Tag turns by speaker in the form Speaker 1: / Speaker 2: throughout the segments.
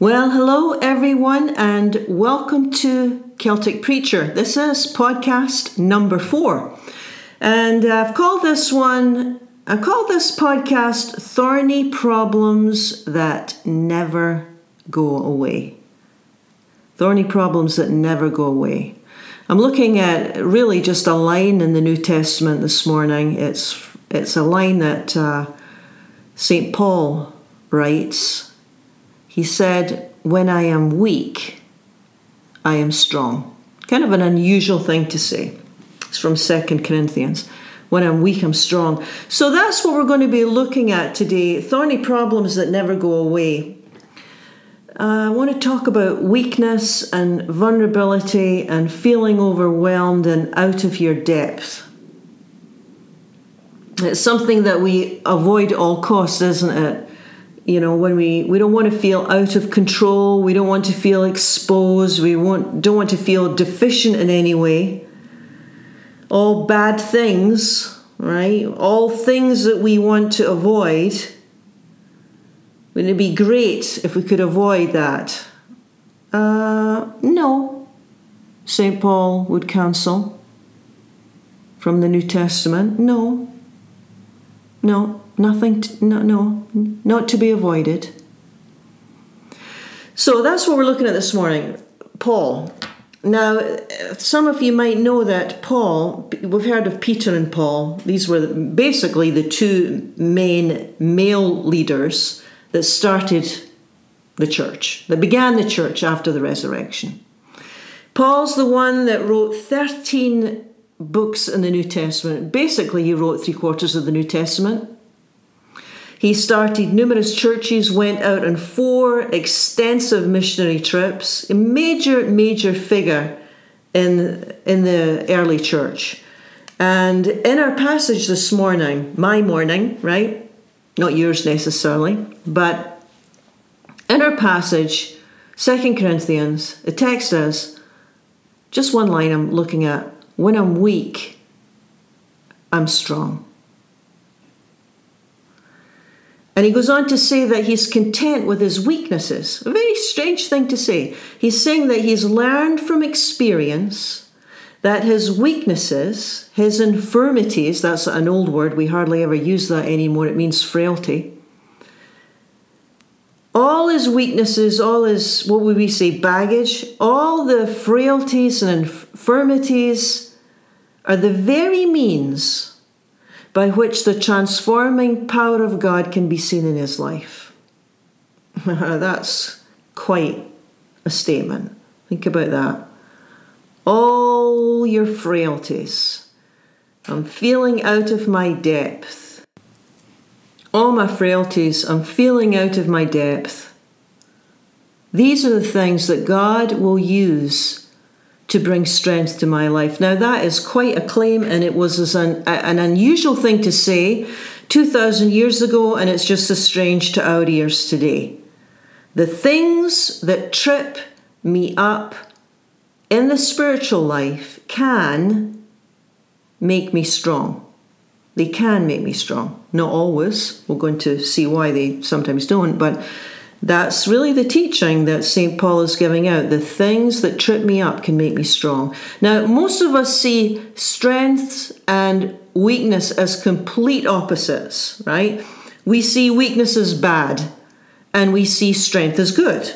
Speaker 1: Well, hello everyone, and welcome to Celtic Preacher. This is podcast number four, and I've called this one. I call this podcast "Thorny Problems That Never Go Away." Thorny problems that never go away. I'm looking at really just a line in the New Testament this morning. It's it's a line that uh, Saint Paul writes he said, When I am weak, I am strong. Kind of an unusual thing to say. It's from 2 Corinthians. When I'm weak, I'm strong. So that's what we're going to be looking at today thorny problems that never go away. Uh, I want to talk about weakness and vulnerability and feeling overwhelmed and out of your depth. It's something that we avoid all costs, isn't it? You know when we we don't want to feel out of control we don't want to feel exposed we want, don't want to feel deficient in any way. All bad things right all things that we want to avoid wouldn't it be great if we could avoid that? Uh, no. St paul would counsel from the new testament. No. No Nothing, to, no, no, not to be avoided. So that's what we're looking at this morning. Paul. Now, some of you might know that Paul, we've heard of Peter and Paul. These were basically the two main male leaders that started the church, that began the church after the resurrection. Paul's the one that wrote 13 books in the New Testament. Basically, he wrote three quarters of the New Testament. He started numerous churches, went out on four extensive missionary trips, a major, major figure in, in the early church. And in our passage this morning, my morning, right? Not yours necessarily, but in our passage, Second Corinthians, the text is just one line I'm looking at. When I'm weak, I'm strong. And he goes on to say that he's content with his weaknesses. A very strange thing to say. He's saying that he's learned from experience that his weaknesses, his infirmities, that's an old word, we hardly ever use that anymore, it means frailty. All his weaknesses, all his, what would we say, baggage, all the frailties and infirmities are the very means by which the transforming power of God can be seen in his life. That's quite a statement. Think about that. All your frailties. I'm feeling out of my depth. All my frailties, I'm feeling out of my depth. These are the things that God will use to bring strength to my life. Now, that is quite a claim, and it was an, an unusual thing to say 2,000 years ago, and it's just as strange to our ears today. The things that trip me up in the spiritual life can make me strong. They can make me strong. Not always. We're going to see why they sometimes don't, but that's really the teaching that St. Paul is giving out. The things that trip me up can make me strong. Now, most of us see strengths and weakness as complete opposites, right? We see weakness as bad and we see strength as good.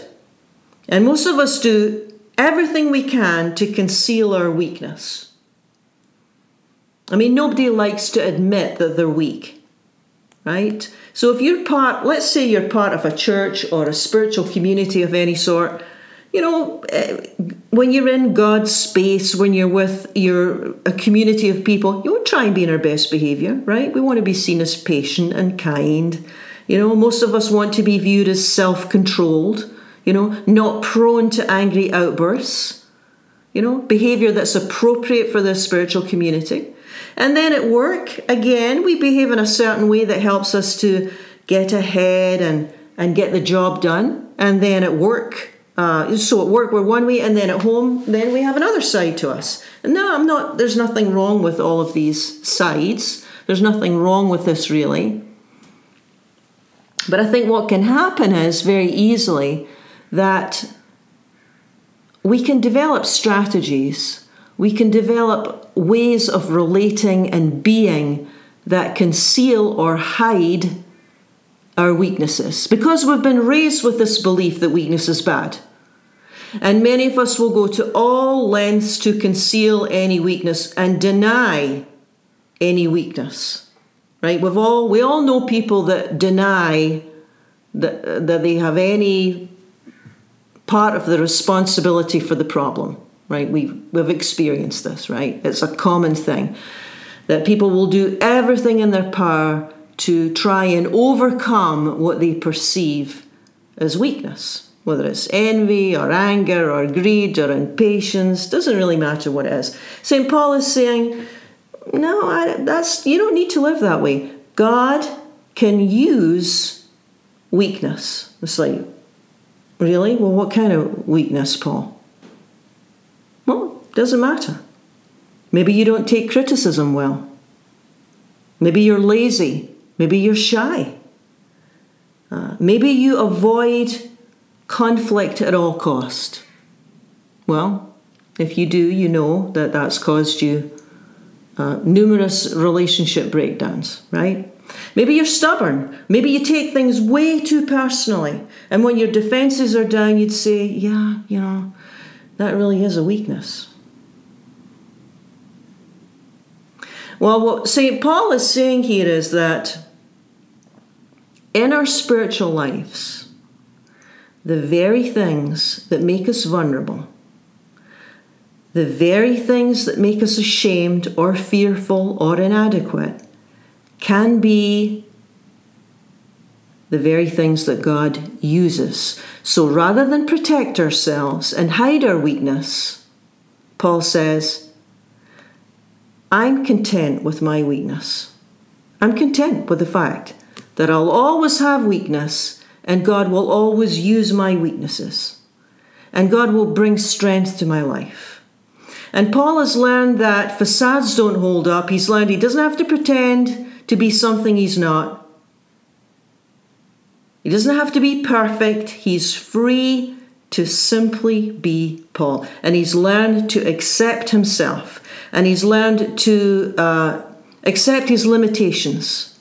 Speaker 1: And most of us do everything we can to conceal our weakness. I mean, nobody likes to admit that they're weak, right? So if you're part, let's say you're part of a church or a spiritual community of any sort, you know, eh, when you're in God's space, when you're with your a community of people, you to try and be in our best behavior, right? We want to be seen as patient and kind. You know, most of us want to be viewed as self-controlled, you know, not prone to angry outbursts. You know, behavior that's appropriate for the spiritual community. And then at work, again, we behave in a certain way that helps us to get ahead and, and get the job done. And then at work, uh, so at work we're one way, and then at home, then we have another side to us. No, I'm not. There's nothing wrong with all of these sides. There's nothing wrong with this really. But I think what can happen is very easily that we can develop strategies, we can develop ways of relating and being that conceal or hide our weaknesses because we've been raised with this belief that weakness is bad. And many of us will go to all lengths to conceal any weakness and deny any weakness. Right? We've all we all know people that deny that that they have any part of the responsibility for the problem. Right? We've we've experienced this, right? It's a common thing. That people will do everything in their power to try and overcome what they perceive as weakness whether it's envy or anger or greed or impatience, doesn't really matter what it is. St. Paul is saying, no, I, that's you don't need to live that way. God can use weakness. It's like, really? Well, what kind of weakness, Paul? Doesn't matter. Maybe you don't take criticism well. Maybe you're lazy. Maybe you're shy. Uh, maybe you avoid conflict at all cost. Well, if you do, you know that that's caused you uh, numerous relationship breakdowns, right? Maybe you're stubborn. Maybe you take things way too personally. And when your defenses are down, you'd say, yeah, you know, that really is a weakness. Well, what St. Paul is saying here is that in our spiritual lives, the very things that make us vulnerable, the very things that make us ashamed or fearful or inadequate, can be the very things that God uses. So rather than protect ourselves and hide our weakness, Paul says, I'm content with my weakness. I'm content with the fact that I'll always have weakness and God will always use my weaknesses. And God will bring strength to my life. And Paul has learned that facades don't hold up. He's learned he doesn't have to pretend to be something he's not. He doesn't have to be perfect. He's free to simply be Paul. And he's learned to accept himself. And he's learned to uh, accept his limitations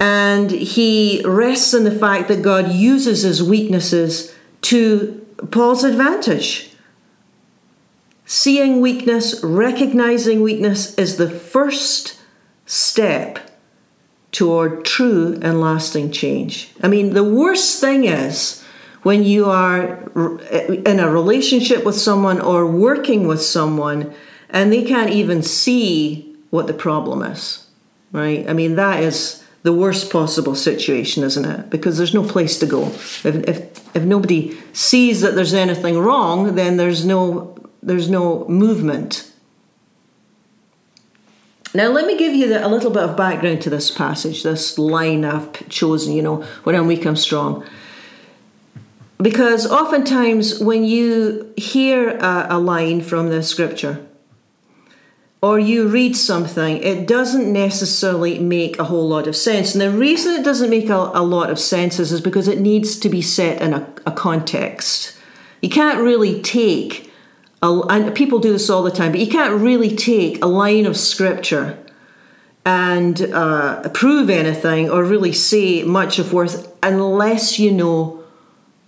Speaker 1: and he rests in the fact that God uses his weaknesses to Paul's advantage. Seeing weakness, recognizing weakness is the first step toward true and lasting change. I mean, the worst thing is when you are in a relationship with someone or working with someone and they can't even see what the problem is, right? I mean, that is the worst possible situation, isn't it? Because there's no place to go. If, if, if nobody sees that there's anything wrong, then there's no, there's no movement. Now, let me give you the, a little bit of background to this passage, this line I've chosen, you know, when I'm weak, I'm strong. Because oftentimes, when you hear a, a line from the scripture, or you read something, it doesn't necessarily make a whole lot of sense. And the reason it doesn't make a, a lot of sense is, is because it needs to be set in a, a context. You can't really take, a, and people do this all the time, but you can't really take a line of scripture and uh, prove anything or really say much of worth unless you know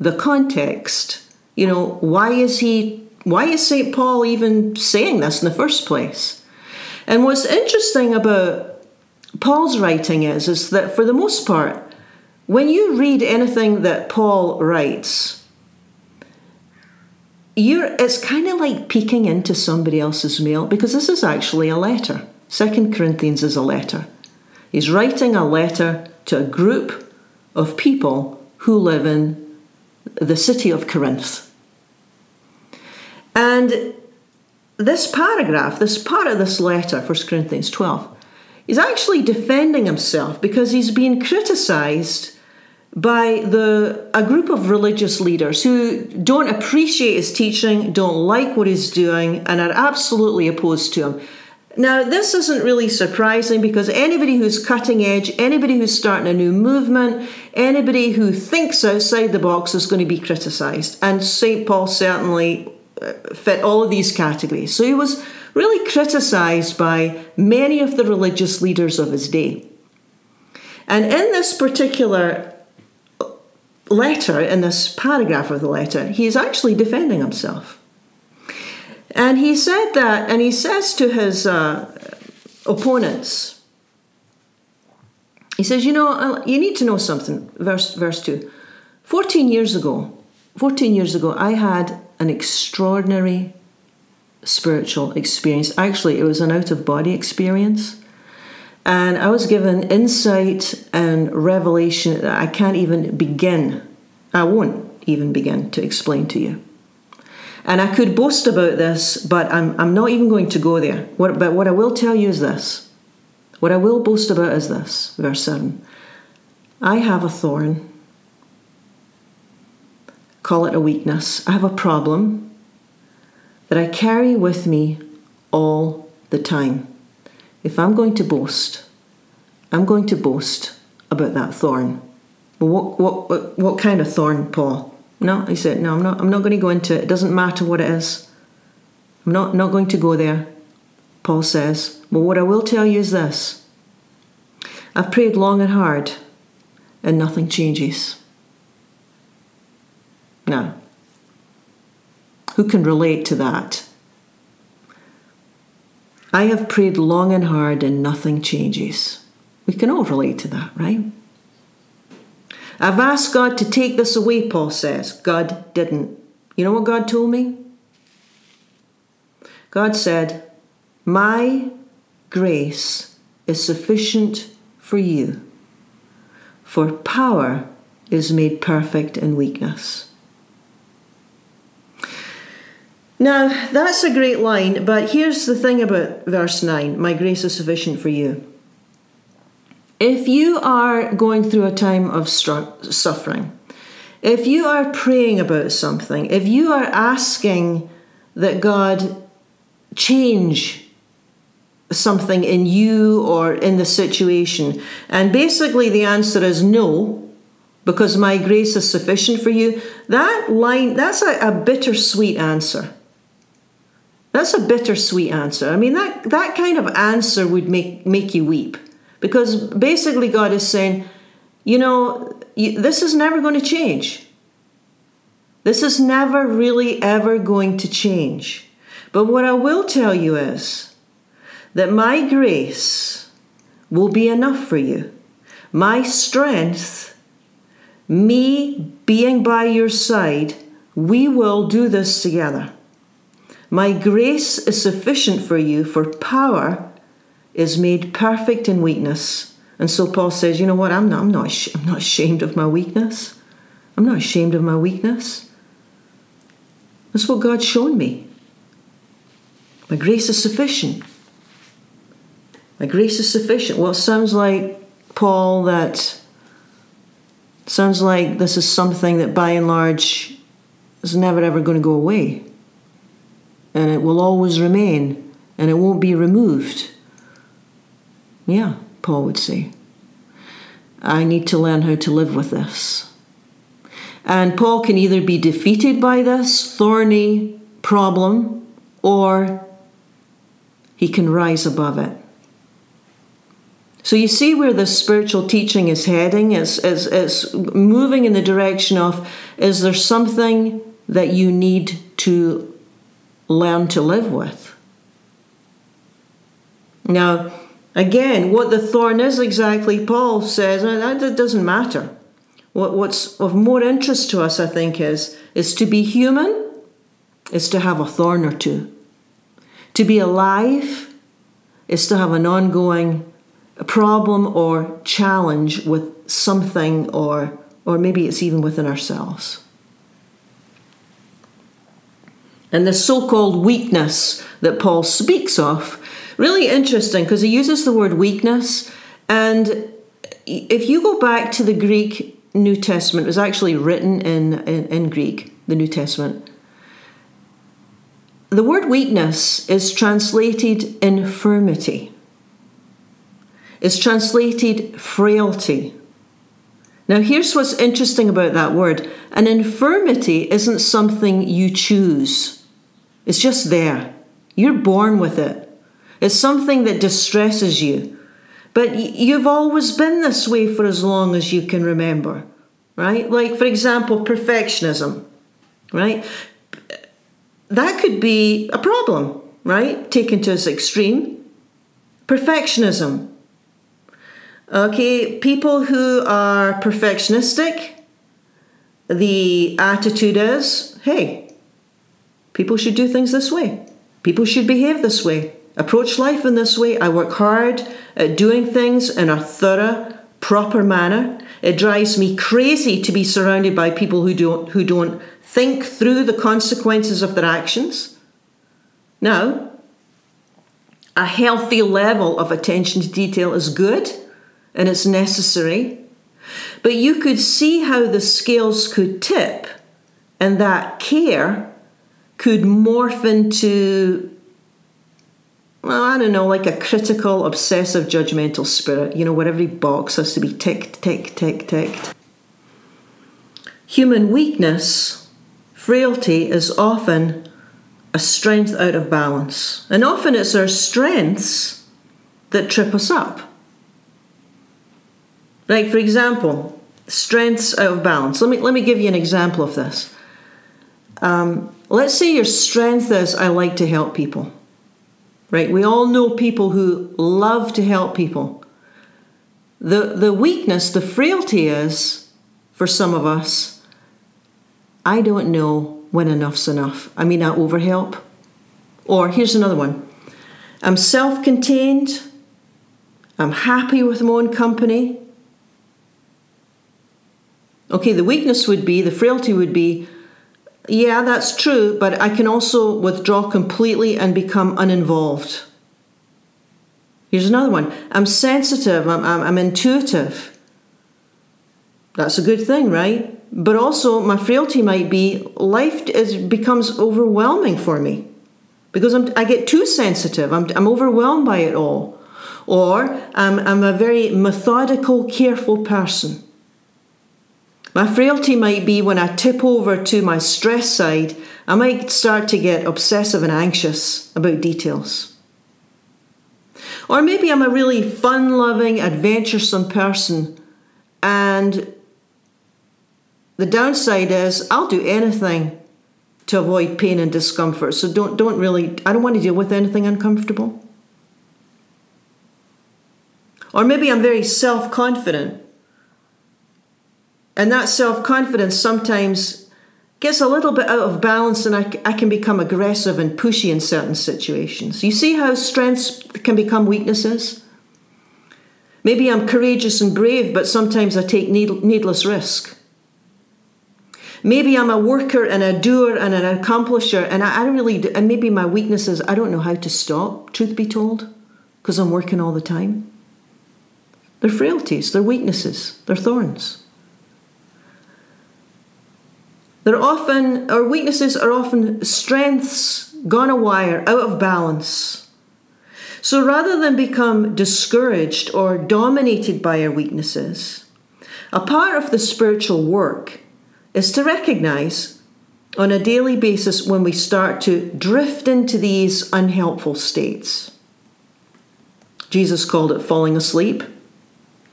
Speaker 1: the context. You know, why is he, why is St. Paul even saying this in the first place? And what's interesting about Paul's writing is, is that for the most part, when you read anything that Paul writes, you're, it's kind of like peeking into somebody else's mail because this is actually a letter. Second Corinthians is a letter. He's writing a letter to a group of people who live in the city of Corinth. And this paragraph, this part of this letter, 1 Corinthians 12, is actually defending himself because he's been criticized by the a group of religious leaders who don't appreciate his teaching, don't like what he's doing, and are absolutely opposed to him. Now, this isn't really surprising because anybody who's cutting edge, anybody who's starting a new movement, anybody who thinks outside the box is going to be criticized. And St. Paul certainly fit all of these categories. So he was really criticized by many of the religious leaders of his day. And in this particular letter, in this paragraph of the letter, he is actually defending himself. And he said that, and he says to his uh, opponents, he says, You know, you need to know something. Verse, verse 2. 14 years ago, 14 years ago, I had an extraordinary spiritual experience. Actually, it was an out of body experience. And I was given insight and revelation that I can't even begin, I won't even begin to explain to you. And I could boast about this, but I'm, I'm not even going to go there. What, but what I will tell you is this. What I will boast about is this, verse 7. I have a thorn. Call it a weakness. I have a problem that I carry with me all the time. If I'm going to boast, I'm going to boast about that thorn. Well, what, what, what, what kind of thorn, Paul? No, he said, no, I'm not, I'm not going to go into it. It doesn't matter what it is. I'm not, not going to go there. Paul says, well, what I will tell you is this I've prayed long and hard, and nothing changes. Now, who can relate to that? I have prayed long and hard and nothing changes. We can all relate to that, right? I've asked God to take this away, Paul says. God didn't. You know what God told me? God said, My grace is sufficient for you, for power is made perfect in weakness. Now, that's a great line, but here's the thing about verse 9 My grace is sufficient for you. If you are going through a time of suffering, if you are praying about something, if you are asking that God change something in you or in the situation, and basically the answer is no, because my grace is sufficient for you, that line, that's a, a bittersweet answer. That's a bittersweet answer. I mean, that, that kind of answer would make, make you weep. Because basically, God is saying, you know, this is never going to change. This is never really ever going to change. But what I will tell you is that my grace will be enough for you. My strength, me being by your side, we will do this together. My grace is sufficient for you, for power is made perfect in weakness. And so Paul says, you know what? I'm not, I'm not, I'm not ashamed of my weakness. I'm not ashamed of my weakness. That's what God's shown me. My grace is sufficient. My grace is sufficient. Well, it sounds like, Paul, that sounds like this is something that by and large is never ever going to go away. And it will always remain and it won't be removed. Yeah, Paul would say. I need to learn how to live with this. And Paul can either be defeated by this thorny problem or he can rise above it. So you see where this spiritual teaching is heading, is, is, is moving in the direction of is there something that you need to learn to live with? Now, Again, what the thorn is exactly, Paul says, uh, that doesn't matter. What, what's of more interest to us, I think, is, is to be human, is to have a thorn or two. To be alive is to have an ongoing problem or challenge with something, or, or maybe it's even within ourselves. And the so called weakness that Paul speaks of Really interesting because he uses the word weakness. And if you go back to the Greek New Testament, it was actually written in, in, in Greek, the New Testament. the word weakness is translated infirmity. It's translated frailty. Now, here's what's interesting about that word an infirmity isn't something you choose, it's just there. You're born with it. It's something that distresses you. But you've always been this way for as long as you can remember, right? Like, for example, perfectionism, right? That could be a problem, right? Taken to its extreme. Perfectionism. Okay, people who are perfectionistic, the attitude is hey, people should do things this way. People should behave this way. Approach life in this way. I work hard at doing things in a thorough, proper manner. It drives me crazy to be surrounded by people who don't who don't think through the consequences of their actions. Now, a healthy level of attention to detail is good and it's necessary. But you could see how the scales could tip and that care could morph into, well, I don't know, like a critical, obsessive, judgmental spirit, you know, where every box has to be ticked, ticked, ticked, ticked. Human weakness, frailty, is often a strength out of balance. And often it's our strengths that trip us up. Like, for example, strengths out of balance. Let me, let me give you an example of this. Um, let's say your strength is I like to help people. Right? We all know people who love to help people. The, the weakness, the frailty is, for some of us, I don't know when enough's enough. I mean, I overhelp. Or here's another one I'm self contained, I'm happy with my own company, Okay, the weakness would be, the frailty would be, yeah, that's true, but I can also withdraw completely and become uninvolved. Here's another one I'm sensitive, I'm, I'm, I'm intuitive. That's a good thing, right? But also, my frailty might be life is, becomes overwhelming for me because I'm, I get too sensitive, I'm, I'm overwhelmed by it all. Or I'm, I'm a very methodical, careful person. My frailty might be when I tip over to my stress side, I might start to get obsessive and anxious about details. Or maybe I'm a really fun loving, adventuresome person, and the downside is I'll do anything to avoid pain and discomfort. So don't, don't really, I don't want to deal with anything uncomfortable. Or maybe I'm very self confident and that self confidence sometimes gets a little bit out of balance, and I, I can become aggressive and pushy in certain situations. You see how strengths can become weaknesses? Maybe I'm courageous and brave, but sometimes I take need, needless risk. Maybe I'm a worker and a doer and an accomplisher, and I, I really, do, and maybe my weakness is I don't know how to stop, truth be told, because I'm working all the time. They're frailties, they're weaknesses, they're thorns. They're often, our weaknesses are often strengths gone awry, out of balance. So rather than become discouraged or dominated by our weaknesses, a part of the spiritual work is to recognize on a daily basis when we start to drift into these unhelpful states. Jesus called it falling asleep.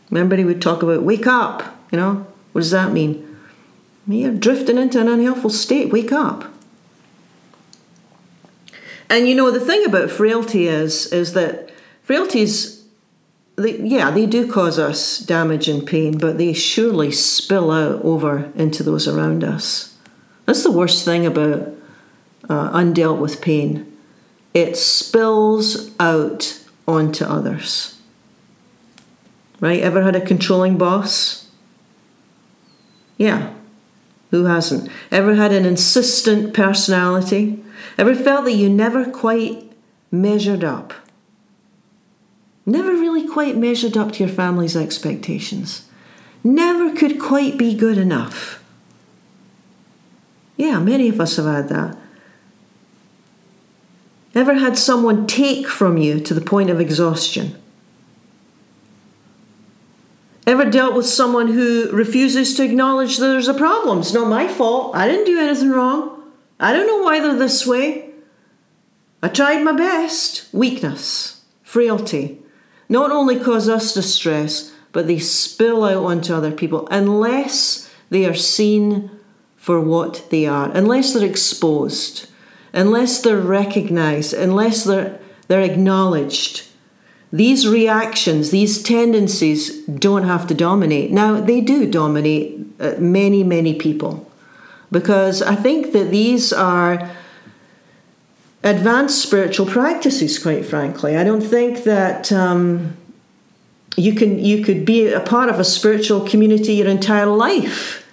Speaker 1: Remember, he would talk about wake up, you know? What does that mean? You're drifting into an unhelpful state. Wake up. And you know the thing about frailty is is that frailties, they, yeah, they do cause us damage and pain, but they surely spill out over into those around us. That's the worst thing about uh, undealt with pain. It spills out onto others. Right? Ever had a controlling boss? Yeah, who hasn't? Ever had an insistent personality? Ever felt that you never quite measured up? Never really quite measured up to your family's expectations? Never could quite be good enough? Yeah, many of us have had that. Ever had someone take from you to the point of exhaustion? Ever dealt with someone who refuses to acknowledge that there's a problem? It's not my fault. I didn't do anything wrong. I don't know why they're this way. I tried my best. Weakness, frailty, not only cause us distress, but they spill out onto other people unless they are seen for what they are, unless they're exposed, unless they're recognized, unless they're, they're acknowledged. These reactions, these tendencies don't have to dominate. Now, they do dominate uh, many, many people because I think that these are advanced spiritual practices, quite frankly. I don't think that. Um, you can you could be a part of a spiritual community your entire life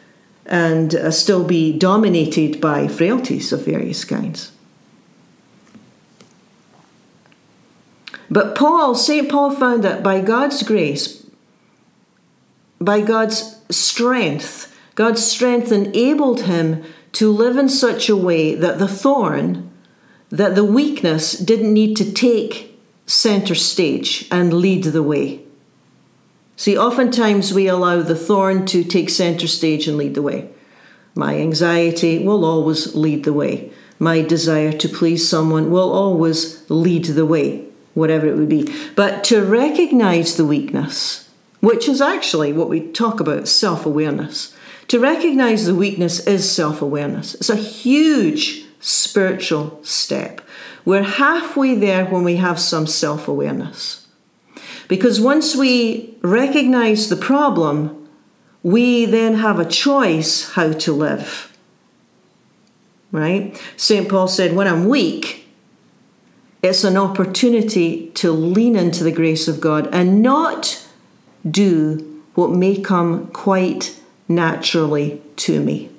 Speaker 1: and uh, still be dominated by frailties of various kinds. But Paul, St. Paul found that by God's grace, by God's strength, God's strength enabled him to live in such a way that the thorn, that the weakness didn't need to take center stage and lead the way. See, oftentimes we allow the thorn to take center stage and lead the way. My anxiety will always lead the way. My desire to please someone will always lead the way, whatever it would be. But to recognize the weakness, which is actually what we talk about self awareness, to recognize the weakness is self awareness. It's a huge spiritual step. We're halfway there when we have some self awareness. Because once we recognize the problem, we then have a choice how to live. Right? St. Paul said, When I'm weak, it's an opportunity to lean into the grace of God and not do what may come quite naturally to me.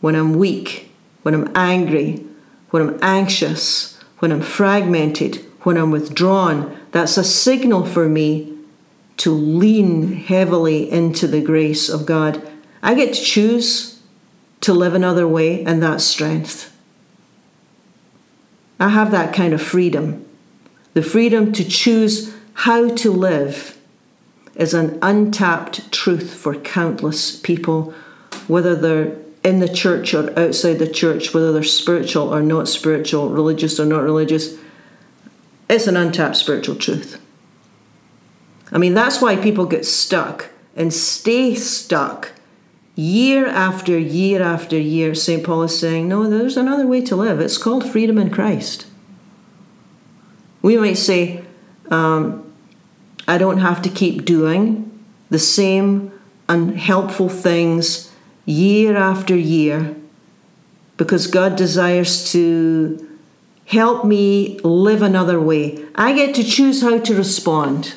Speaker 1: When I'm weak, when I'm angry, when I'm anxious, when I'm fragmented, when I'm withdrawn, that's a signal for me to lean heavily into the grace of God. I get to choose to live another way, and that's strength. I have that kind of freedom. The freedom to choose how to live is an untapped truth for countless people, whether they're in the church or outside the church, whether they're spiritual or not spiritual, religious or not religious. It's an untapped spiritual truth. I mean, that's why people get stuck and stay stuck year after year after year. St. Paul is saying, no, there's another way to live. It's called freedom in Christ. We might say, um, I don't have to keep doing the same unhelpful things year after year because God desires to Help me live another way. I get to choose how to respond.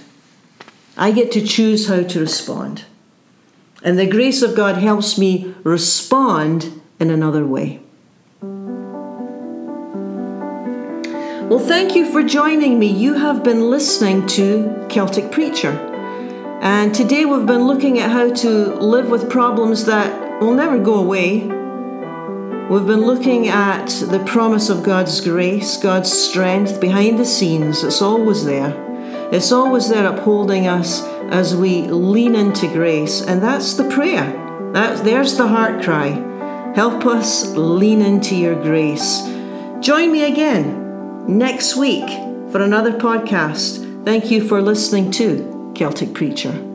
Speaker 1: I get to choose how to respond. And the grace of God helps me respond in another way. Well, thank you for joining me. You have been listening to Celtic Preacher. And today we've been looking at how to live with problems that will never go away We've been looking at the promise of God's grace, God's strength behind the scenes. It's always there. It's always there upholding us as we lean into grace. And that's the prayer. That, there's the heart cry. Help us lean into your grace. Join me again next week for another podcast. Thank you for listening to Celtic Preacher.